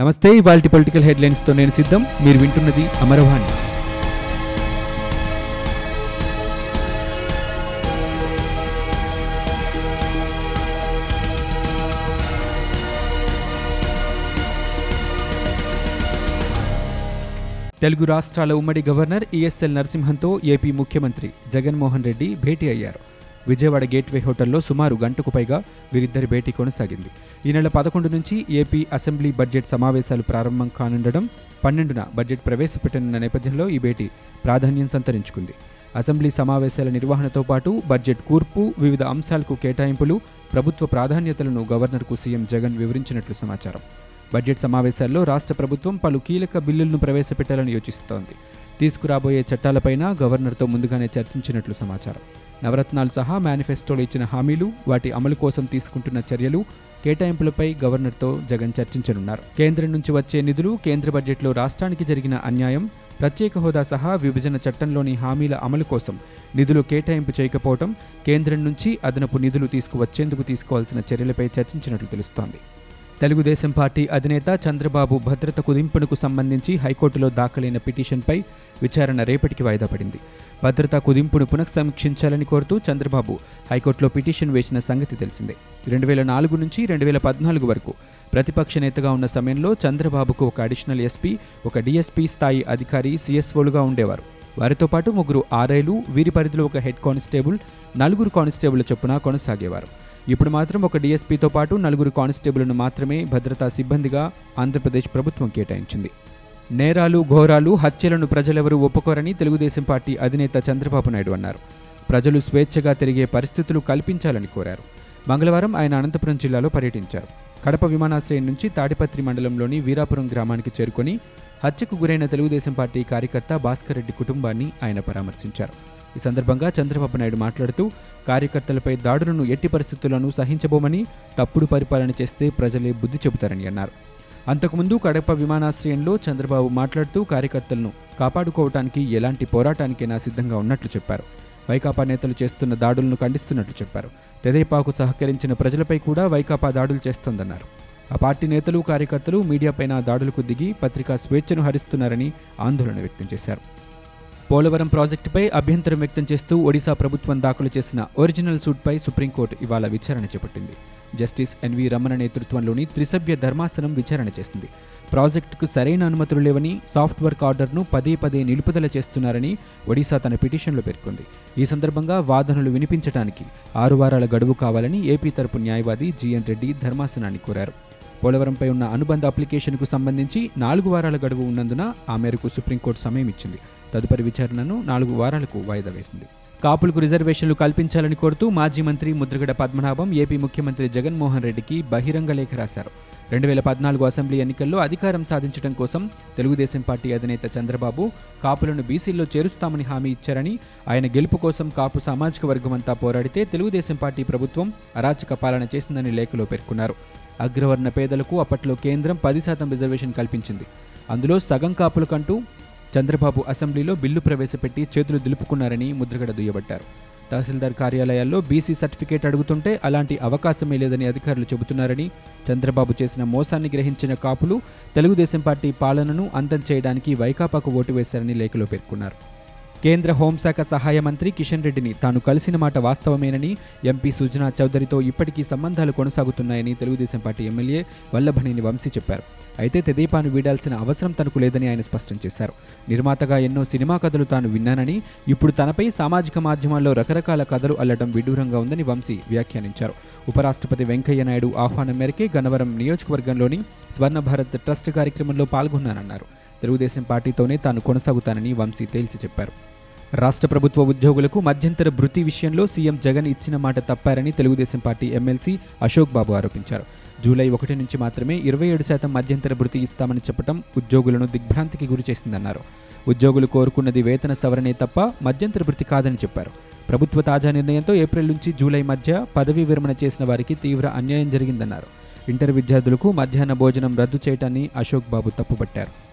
నమస్తే ఇవాల్టి పొలిటికల్ హెడ్లైన్స్తో నేను సిద్ధం. మీరు వింటున్నది అమరవాణి. తెలుగు రాష్ట్రాల ఉమ్మడి గవర్నర్ ఈఎస్ఎల్ నరసింహన్తో ఏపీ ముఖ్యమంత్రి జగన్మోహన్ రెడ్డి భేటీ అయ్యారు. విజయవాడ గేట్వే హోటల్లో సుమారు గంటకు పైగా వీరిద్దరి భేటీ కొనసాగింది. ఈ నెల పదకొండు నుంచి ఏపీ అసెంబ్లీ బడ్జెట్ సమావేశాలు ప్రారంభం కానుండడం పన్నెండున బడ్జెట్ ప్రవేశపెట్టనున్న నేపథ్యంలో ఈ భేటీ ప్రాధాన్యం సంతరించుకుంది. అసెంబ్లీ సమావేశాల నిర్వహణతో పాటు బడ్జెట్ కూర్పు వివిధ అంశాలకు కేటాయింపులు ప్రభుత్వ ప్రాధాన్యతలను గవర్నర్కు సీఎం జగన్ వివరించినట్లు సమాచారం. బడ్జెట్ సమావేశాల్లో రాష్ట్ర ప్రభుత్వం పలు కీలక బిల్లులను ప్రవేశపెట్టాలని యోచిస్తోంది. తీసుకురాబోయే చట్టాలపైన గవర్నర్తో ముందుగానే చర్చించినట్లు సమాచారం. నవరత్నాలు సహా మేనిఫెస్టోలో ఇచ్చిన హామీలు వాటి అమలు కోసం తీసుకుంటున్న చర్యలు కేటాయింపులపై గవర్నర్తో జగన్ చర్చించనున్నారు. కేంద్రం నుంచి వచ్చే నిధులు కేంద్ర బడ్జెట్లో రాష్ట్రానికి జరిగిన అన్యాయం ప్రత్యేక హోదా సహా విభజన చట్టంలోని హామీల అమలు కోసం నిధులు కేటాయింపు చేయకపోవడం కేంద్రం నుంచి అదనపు నిధులు తీసుకువచ్చేందుకు తీసుకోవాల్సిన చర్యలపై చర్చించినట్లు తెలుస్తోంది. తెలుగుదేశం పార్టీ అధినేత చంద్రబాబు భద్రత కుదింపునకు సంబంధించి హైకోర్టులో దాఖలైన పిటిషన్పై విచారణ రేపటికి వాయిదా పడింది. భద్రతా కుదింపును పునఃసమీక్షించాలని కోరుతూ చంద్రబాబు హైకోర్టులో పిటిషన్ వేసిన సంగతి తెలిసిందే. రెండు వేల నాలుగు నుంచి రెండు వేల పద్నాలుగు వరకు ప్రతిపక్ష నేతగా ఉన్న సమయంలో చంద్రబాబుకు ఒక అడిషనల్ ఎస్పీ ఒక డీఎస్పీ స్థాయి అధికారి సీఎస్ఓలుగా ఉండేవారు. వారితో పాటు ముగ్గురు ఆర్ఐలు వీరి పరిధిలో ఒక హెడ్ కానిస్టేబుల్ నలుగురు కానిస్టేబుల్ చొప్పున కొనసాగేవారు. ఇప్పుడు మాత్రం ఒక డీఎస్పీతో పాటు నలుగురు కానిస్టేబుల్ను మాత్రమే భద్రతా సిబ్బందిగా ఆంధ్రప్రదేశ్ ప్రభుత్వం కేటాయించింది. నేరాలు ఘోరాలు హత్యలను ప్రజలెవరూ ఒప్పుకోరని తెలుగుదేశం పార్టీ అధినేత చంద్రబాబు నాయుడు అన్నారు. ప్రజలు స్వేచ్ఛగా తిరిగే పరిస్థితులు కల్పించాలని కోరారు. మంగళవారం ఆయన అనంతపురం జిల్లాలో పర్యటించారు. కడప విమానాశ్రయం నుంచి తాడిపత్రి మండలంలోని వీరాపురం గ్రామానికి చేరుకొని హత్యకు గురైన తెలుగుదేశం పార్టీ కార్యకర్త భాస్కర్ రెడ్డి కుటుంబాన్ని ఆయన పరామర్శించారు. ఈ సందర్భంగా చంద్రబాబు నాయుడు మాట్లాడుతూ కార్యకర్తలపై దాడులను ఎట్టి పరిస్థితులను సహించబోమని తప్పుడు పరిపాలన చేస్తే ప్రజలే బుద్ధి చెబుతారని అన్నారు. అంతకుముందు కడప విమానాశ్రయంలో చంద్రబాబు మాట్లాడుతూ కార్యకర్తలను కాపాడుకోవటానికి ఎలాంటి పోరాటానికైనా సిద్ధంగా ఉన్నట్లు చెప్పారు. వైకాపా నేతలు చేస్తున్న దాడులను ఖండిస్తున్నట్లు చెప్పారు. తెదేపాకు సహకరించిన ప్రజలపై కూడా వైకాపా దాడులు చేస్తోందన్నారు. ఆ పార్టీ నేతలు కార్యకర్తలు మీడియాపైన దాడులకు దిగి పత్రికా స్వేచ్ఛను హరిస్తున్నారని ఆందోళన వ్యక్తం చేశారు. పోలవరం ప్రాజెక్టుపై అభ్యంతరం వ్యక్తం చేస్తూ ఒడిశా ప్రభుత్వం దాఖలు చేసిన ఒరిజినల్ సూట్పై సుప్రీంకోర్టు ఇవాళ విచారణ చేపట్టింది. జస్టిస్ ఎన్వి రమణ నేతృత్వంలోని త్రిసభ్య ధర్మాసనం విచారణ చేసింది. ప్రాజెక్టుకు సరైన అనుమతులు లేవని సాఫ్ట్ వర్క్ ఆర్డర్ను పదే పదే నిలుపుదల చేస్తున్నారని ఒడిశా తన పిటిషన్లో పేర్కొంది. ఈ సందర్భంగా వాదనలు వినిపించడానికి ఆరు వారాల గడువు కావాలని ఏపీ తరపు న్యాయవాది జీఎన్ రెడ్డి ధర్మాసనాన్ని కోరారు. పోలవరంపై ఉన్న అనుబంధ అప్లికేషన్కు సంబంధించి నాలుగు వారాల గడువు ఉన్నందున ఆ మేరకు సుప్రీంకోర్టు సమయం ఇచ్చింది. తదుపరి విచారణను నాలుగు వారాలకు వాయిదా వేసింది. కాపులకు రిజర్వేషన్లు కల్పించాలని కోరుతూ మాజీ మంత్రి ముద్రగడ పద్మనాభం ఏపీ ముఖ్యమంత్రి జగన్మోహన్ రెడ్డికి బహిరంగ లేఖ రాశారు. రెండు వేల పద్నాలుగు అసెంబ్లీ ఎన్నికల్లో అధికారం సాధించడం కోసం తెలుగుదేశం పార్టీ అధినేత చంద్రబాబు కాపులను బీసీల్లో చేరుస్తామని హామీ ఇచ్చారని ఆయన గెలుపు కోసం కాపు సామాజిక వర్గమంతా పోరాడితే తెలుగుదేశం పార్టీ ప్రభుత్వం అరాచక పాలన చేసిందని లేఖలో పేర్కొన్నారు. అగ్రవర్ణ పేదలకు అప్పట్లో కేంద్రం పది శాతం రిజర్వేషన్ కల్పించింది. అందులో సగం కాపులకంటూ చంద్రబాబు అసెంబ్లీలో బిల్లు ప్రవేశపెట్టి చేతులు దులుపుకున్నారని ముద్రగడ దుయ్యబట్టారు. తహసీల్దార్ కార్యాలయాల్లో బీసీ సర్టిఫికేట్ అడుగుతుంటే అలాంటి అవకాశమే లేదని అధికారులు చెబుతున్నారని చంద్రబాబు చేసిన మోసాన్ని గ్రహించిన కాపులు తెలుగుదేశం పార్టీ పాలనను అంతం చేయడానికి వైకాపాకు ఓటు వేశారని లేఖలో పేర్కొన్నారు. కేంద్ర హోంశాఖ సహాయ మంత్రి కిషన్ రెడ్డిని తాను కలిసిన మాట వాస్తవమేనని ఎంపీ సుజనా చౌదరితో ఇప్పటికీ సంబంధాలు కొనసాగుతున్నాయని తెలుగుదేశం పార్టీ ఎమ్మెల్యే వల్లభనేని వంశీ చెప్పారు. అయితే తెదేపాను వీడాల్సిన అవసరం తనకు లేదని ఆయన స్పష్టం చేశారు. నిర్మాతగా ఎన్నో సినిమా కథలు తాను విన్నానని ఇప్పుడు తనపై సామాజిక మాధ్యమాల్లో రకరకాల కథలు అల్లడం విడ్డూరంగా ఉందని వంశీ వ్యాఖ్యానించారు. ఉపరాష్ట్రపతి వెంకయ్య నాయుడు ఆహ్వానం మేరకే గన్నవరం నియోజకవర్గంలోని స్వర్ణ భారత్ ట్రస్ట్ కార్యక్రమంలో పాల్గొన్నానన్నారు. తెలుగుదేశం పార్టీతోనే తాను కొనసాగుతానని వంశీ తేల్చి చెప్పారు. రాష్ట్ర ప్రభుత్వ ఉద్యోగులకు మధ్యంతర భృతి విషయంలో సీఎం జగన్ ఇచ్చిన మాట తప్పారని తెలుగుదేశం పార్టీ ఎమ్మెల్సీ అశోక్ బాబు ఆరోపించారు. జూలై ఒకటి నుంచి మాత్రమే ఇరవై ఏడు శాతం మధ్యంతర భృతి ఇస్తామని చెప్పడం ఉద్యోగులను దిగ్భ్రాంతికి గురి చేసిందన్నారు. ఉద్యోగులు కోరుకున్నది వేతన సవరణే తప్ప మధ్యంతర భృతి కాదని చెప్పారు. ప్రభుత్వ తాజా నిర్ణయంతో ఏప్రిల్ నుంచి జూలై మధ్య పదవీ విరమణ చేసిన వారికి తీవ్ర అన్యాయం జరిగిందన్నారు. ఇంటర్ విద్యార్థులకు మధ్యాహ్న భోజనం రద్దు చేయటాన్ని అశోక్ బాబు తప్పుపట్టారు.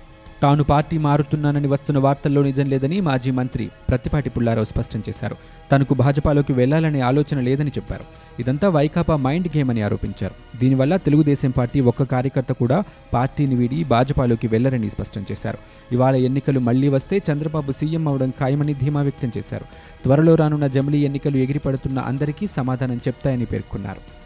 తాను పార్టీ మారుతున్నానని వస్తున్న వార్తల్లో నిజం లేదని మాజీ మంత్రి ప్రత్తిపాటి పుల్లారావు స్పష్టం చేశారు. తనకు భాజపాలోకి వెళ్ళాలనే ఆలోచన లేదని చెప్పారు. ఇదంతా వైకాపా మైండ్ గేమ్ అని ఆరోపించారు. దీనివల్ల తెలుగుదేశం పార్టీ ఒక్క కార్యకర్త కూడా పార్టీని వీడి భాజపాలోకి వెళ్ళరని స్పష్టం చేశారు. ఇవాళ ఎన్నికలు మళ్ళీ వస్తే చంద్రబాబు సీఎం అవడం ఖాయమని ధీమా వ్యక్తం చేశారు. త్వరలో రానున్న జమిలీ ఎన్నికలు ఎగిరిపడుతున్న అందరికీ సమాధానం చెప్తాయని పేర్కొన్నారు.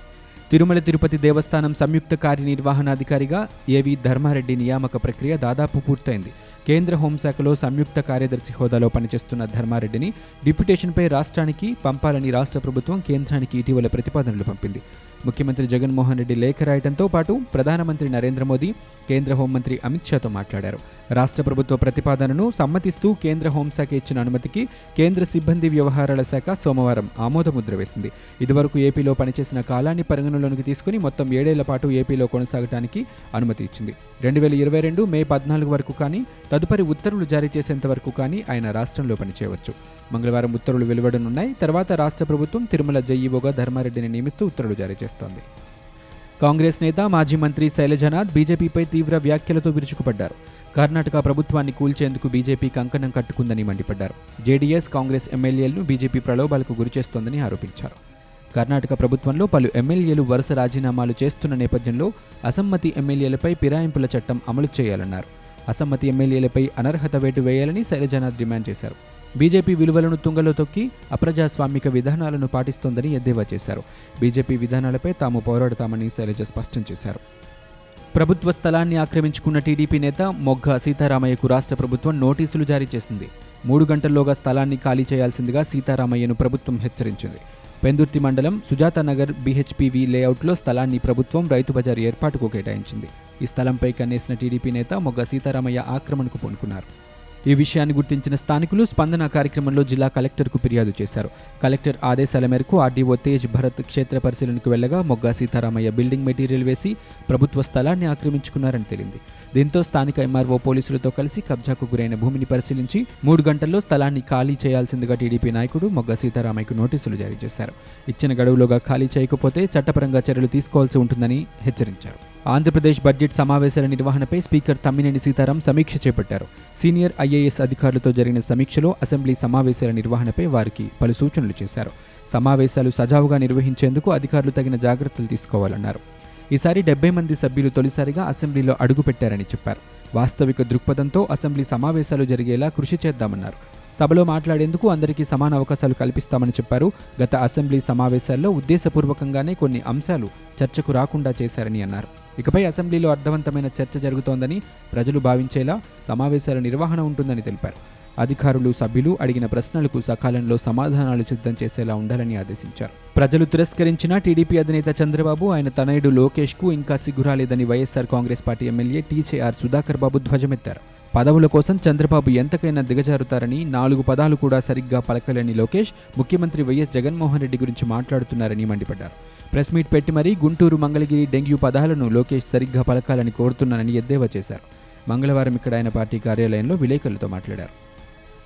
తిరుమల తిరుపతి దేవస్థానం సంయుక్త కార్యనిర్వహణాధికారిగా ఏవి ధర్మారెడ్డి నియామక ప్రక్రియ దాదాపు పూర్తయింది. కేంద్ర హోంశాఖలో సంయుక్త కార్యదర్శి హోదాలో పనిచేస్తున్న ధర్మారెడ్డిని డిప్యుటేషన్పై రాష్ట్రానికి పంపాలని రాష్ట్ర ప్రభుత్వం కేంద్రానికి ఇటీవల ప్రతిపాదనలు పంపింది. ముఖ్యమంత్రి జగన్మోహన్ రెడ్డి లేఖ రాయడంతో పాటు ప్రధానమంత్రి నరేంద్ర మోదీ కేంద్ర హోంమంత్రి అమిత్ షాతో మాట్లాడారు. రాష్ట్ర ప్రభుత్వ ప్రతిపాదనను సమ్మతిస్తూ కేంద్ర హోంశాఖ ఇచ్చిన అనుమతికి కేంద్ర సిబ్బంది వ్యవహారాల శాఖ సోమవారం ఆమోదముద్ర వేసింది. ఇదివరకు ఏపీలో పనిచేసిన కాలాన్ని పరిగణలోనికి తీసుకుని మొత్తం ఏడేళ్ళ పాటు ఏపీలో కొనసాగడానికి అనుమతి ఇచ్చింది. రెండు వేల ఇరవై రెండు మే పద్నాలుగు వరకు కానీ తదుపరి ఉత్తర్వులు జారీ చేసేంత వరకు కానీ ఆయన రాష్ట్రంలో పనిచేయవచ్చు. మంగళవారం ఉత్తర్వులు వెలువడనున్నాయి. తర్వాత రాష్ట్ర ప్రభుత్వం తిరుమల జఈఓగా ధర్మారెడ్డిని నియమిస్తూ ఉత్తర్వులు జారీ చేస్తోంది. కాంగ్రెస్ నేత మాజీ మంత్రి శైలజనాథ్ బీజేపీపై తీవ్ర వ్యాఖ్యలతో విరుచుకుపడ్డారు. కర్ణాటక ప్రభుత్వాన్ని కూల్చేందుకు బీజేపీ కంకణం కట్టుకుందని మండిపడ్డారు. జేడీఎస్ కాంగ్రెస్ ఎమ్మెల్యేలను బీజేపీ ప్రలోభాలకు గురిచేస్తోందని ఆరోపించారు. కర్ణాటక ప్రభుత్వంలో పలు ఎమ్మెల్యేలు వరుస రాజీనామాలు చేస్తున్న నేపథ్యంలో అసమ్మతి ఎమ్మెల్యేలపై ఫిరాయింపుల చట్టం అమలు చేయాలన్నారు. అసమ్మతి ఎమ్మెల్యేలపై అనర్హత వేటు వేయాలని శైలజనాథ్ డిమాండ్ చేశారు. బీజేపీ విలువలను తుంగలో తొక్కి అప్రజాస్వామిక విధానాలను పాటిస్తోందని ఎద్దేవా చేశారు. బీజేపీ విధానాలపై తాము పోరాడతామని శైలజ స్పష్టం చేశారు. ప్రభుత్వ స్థలాన్ని ఆక్రమించుకున్న టీడీపీ నేత మొగ్గ సీతారామయ్యకు రాష్ట్ర ప్రభుత్వం నోటీసులు జారీ చేసింది. మూడు గంటల్లోగా స్థలాన్ని ఖాళీ చేయాల్సిందిగా సీతారామయ్యను ప్రభుత్వం హెచ్చరించింది. పెందుర్తి మండలం సుజాత నగర్ బీహెచ్పీవీ లేఅవుట్లో స్థలాన్ని ప్రభుత్వం రైతు బజార్ ఏర్పాటుకు కేటాయించింది. ఈ స్థలంపై కన్నేసిన టీడీపీ నేత మొగ్గ సీతారామయ్య ఆక్రమణకు పూనుకున్నారు. ఈ విషయాన్ని గుర్తించిన స్థానికులు స్పందన కార్యక్రమంలో జిల్లా కలెక్టర్కు ఫిర్యాదు చేశారు. కలెక్టర్ ఆదేశాల మేరకు ఆర్డీఓ తేజ్ భరత్ క్షేత్ర పరిశీలనకు వెళ్ళగా మొగ్గా సీతారామయ్య బిల్డింగ్ మెటీరియల్ వేసి ప్రభుత్వ స్థలాన్ని ఆక్రమించుకున్నారని తేలింది. దీంతో స్థానిక ఎంఆర్ఓ పోలీసులతో కలిసి కబ్జాకు గురైన భూమిని పరిశీలించి మూడు గంటల్లో స్థలాన్ని ఖాళీ చేయాల్సిందిగా టీడీపీ నాయకుడు మొగ్గ సీతారామయ్యకు నోటీసులు జారీ చేశారు. ఇచ్చిన గడువులోగా ఖాళీ చేయకపోతే చట్టపరంగా చర్యలు తీసుకోవాల్సి ఉంటుందని హెచ్చరించారు. ఆంధ్రప్రదేశ్ బడ్జెట్ సమావేశాల నిర్వహణపై స్పీకర్ తమ్మినేని సీతారాం సమీక్ష చేపట్టారు. సీనియర్ ఐఏఎస్ అధికారులతో జరిగిన సమీక్షలో అసెంబ్లీ సమావేశాల నిర్వహణపై వారికి పలు సూచనలు చేశారు. సమావేశాలు సజావుగా నిర్వహించేందుకు అధికారులు తగిన జాగ్రత్తలు తీసుకోవాలన్నారు. ఈసారి డెబ్బై మంది సభ్యులు తొలిసారిగా అసెంబ్లీలో అడుగుపెట్టారని చెప్పారు. వాస్తవిక దృక్పథంతో అసెంబ్లీ సమావేశాలు జరిగేలా కృషి చేద్దామన్నారు. సభలో మాట్లాడేందుకు అందరికీ సమాన అవకాశాలు కల్పిస్తామని చెప్పారు. గత అసెంబ్లీ సమావేశాల్లో ఉద్దేశపూర్వకంగానే కొన్ని అంశాలు చర్చకు రాకుండా చేశారని అన్నారు. ఇకపై అసెంబ్లీలో అర్థవంతమైన చర్చ జరుగుతోందని ప్రజలు భావించేలా సమావేశాల నిర్వహణ ఉంటుందని తెలిపారు. అధికారులు సభ్యులు అడిగిన ప్రశ్నలకు సకాలంలో సమాధానాలు సిద్ధం చేసేలా ఉండాలని ఆదేశించారు. ప్రజలు తిరస్కరించిన టీడీపీ అధినేత చంద్రబాబు ఆయన తనయుడు లోకేష్కు ఇంకా సిగ్గురాలేదని YSR Congress party MLA TJR Sudhakar Babu ధ్వజమెత్తారు. పదవుల కోసం చంద్రబాబు ఎంతకైనా దిగజారుతారని నాలుగు పదాలు కూడా సరిగ్గా పలకలేని లోకేష్ ముఖ్యమంత్రి వైఎస్ జగన్మోహన్ రెడ్డి గురించి మాట్లాడుతున్నారని మండిపడ్డారు. ప్రెస్ మీట్ పెట్టి మరీ గుంటూరు మంగళగిరి డెంగ్యూ పదాలను లోకేష్ సరిగ్గా పలకాలని కోరుతున్నానని ఎద్దేవా చేశారు. మంగళవారం ఇక్కడ ఆయన పార్టీ కార్యాలయంలో విలేకరులతో మాట్లాడారు.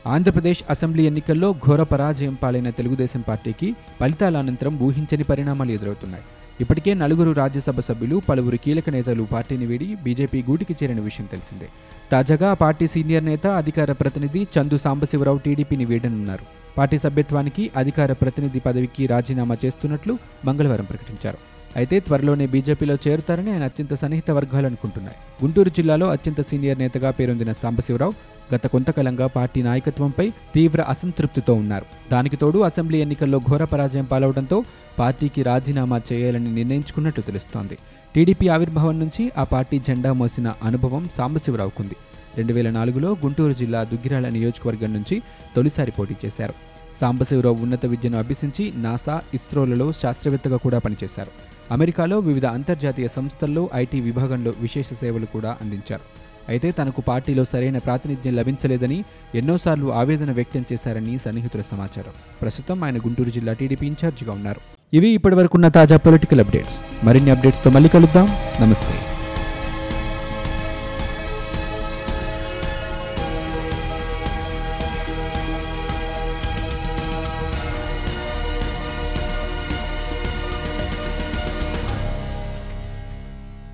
ఆంధ్రప్రదేశ్ అసెంబ్లీ ఎన్నికల్లో ఘోర పరాజయం పాలైన తెలుగుదేశం పార్టీకి ఫలితాల అనంతరం ఊహించని పరిణామాలు ఎదురవుతున్నాయి. ఇప్పటికే నలుగురు రాజ్యసభ సభ్యులు పలువురు కీలక నేతలు పార్టీని వీడి బీజేపీ గూటికి చేరిన విషయం తెలిసిందే. తాజాగా ఆ పార్టీ సీనియర్ నేత అధికార ప్రతినిధి చందు సాంబశివరావు టీడీపీని వీడనున్నారు. పార్టీ సభ్యత్వానికి అధికార ప్రతినిధి పదవికి రాజీనామా చేస్తున్నట్లు మంగళవారం ప్రకటించారు. అయితే త్వరలోనే బీజేపీలో చేరుతారని ఆయన అత్యంత సన్నిహిత వర్గాలు అనుకుంటున్నాయి. గుంటూరు జిల్లాలో అత్యంత సీనియర్ నేతగా పేరొందిన సాంబశివరావు గత కొంతకాలంగా పార్టీ నాయకత్వంపై తీవ్ర అసంతృప్తితో ఉన్నారు. దానికి తోడు అసెంబ్లీ ఎన్నికల్లో ఘోర పరాజయం పాలవడంతో పార్టీకి రాజీనామా చేయాలని నిర్ణయించుకున్నట్లు తెలుస్తోంది. టీడీపీ ఆవిర్భావం నుంచి ఆ పార్టీ జెండా మోసిన అనుభవం సాంబశివరావుకుంది. రెండు వేల నాలుగులో గుంటూరు జిల్లా దుగ్గిరాల నియోజకవర్గం నుంచి తొలిసారి పోటీ చేశారు. సాంబశివరావు ఉన్నత విద్యను అభ్యసించి నాసా ఇస్రోలలో శాస్త్రవేత్తగా కూడా పనిచేశారు. అమెరికాలో వివిధ అంతర్జాతీయ సంస్థల్లో ఐటీ విభాగంలో విశేష సేవలు కూడా అందించారు. అయితే తనకు పార్టీలో సరైన ప్రాతినిధ్యం లభించలేదని ఎన్నోసార్లు ఆవేదన వ్యక్తం చేశారని సన్నిహితుల సమాచారం. ప్రస్తుతం ఆయన గుంటూరు జిల్లా టీడీపీ ఇన్ఛార్జిగా ఉన్నారు. ఇవి ఇప్పటివరకున్న తాజా పొలిటికల్ అప్డేట్స్. మరిన్ని అప్డేట్స్తో మళ్ళీ కలుద్దాం. నమస్తే.